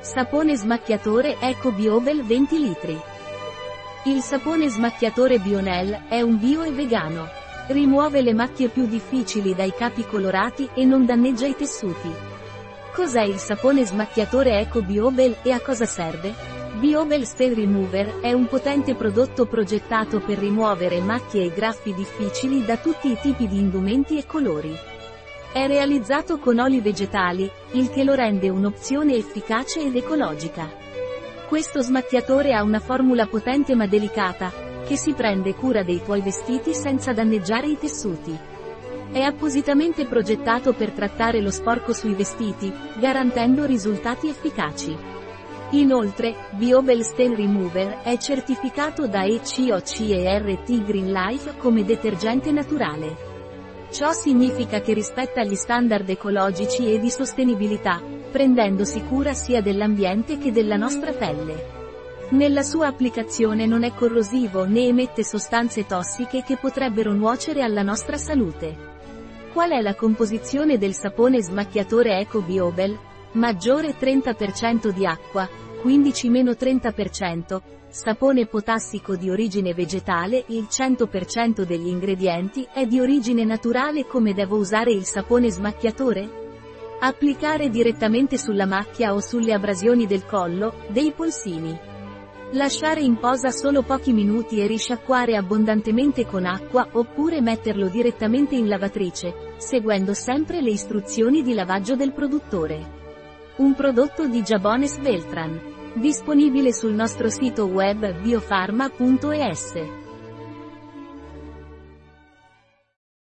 Sapone smacchiatore Eco Biobel 20 litri. Il sapone smacchiatore Bionel è un bio e vegano. Rimuove le macchie più difficili dai capi colorati e non danneggia i tessuti. Cos'è il sapone smacchiatore Eco Biobel e a cosa serve? Biobel Stain Remover è un potente prodotto progettato per rimuovere macchie e graffi difficili da tutti i tipi di indumenti e colori. È realizzato con oli vegetali, il che lo rende un'opzione efficace ed ecologica. Questo smacchiatore ha una formula potente ma delicata, che si prende cura dei tuoi vestiti senza danneggiare i tessuti. È appositamente progettato per trattare lo sporco sui vestiti, garantendo risultati efficaci. Inoltre, Biobel Stain Remover è certificato da ECOC e RT Green Life come detergente naturale. Ciò significa che rispetta gli standard ecologici e di sostenibilità, prendendosi cura sia dell'ambiente che della nostra pelle. Nella sua applicazione non è corrosivo né emette sostanze tossiche che potrebbero nuocere alla nostra salute. Qual è la composizione del sapone smacchiatore Eco Biobel? Maggiore 30% di acqua, 15-30%, sapone potassico di origine vegetale, il 100% degli ingredienti è di origine naturale come devo usare il sapone smacchiatore? Applicare direttamente sulla macchia o sulle abrasioni del collo, dei polsini. Lasciare in posa solo pochi minuti e risciacquare abbondantemente con acqua oppure metterlo direttamente in lavatrice, seguendo sempre le istruzioni di lavaggio del produttore. Un prodotto di Jabones Beltran. Disponibile sul nostro sito web biofarma.es.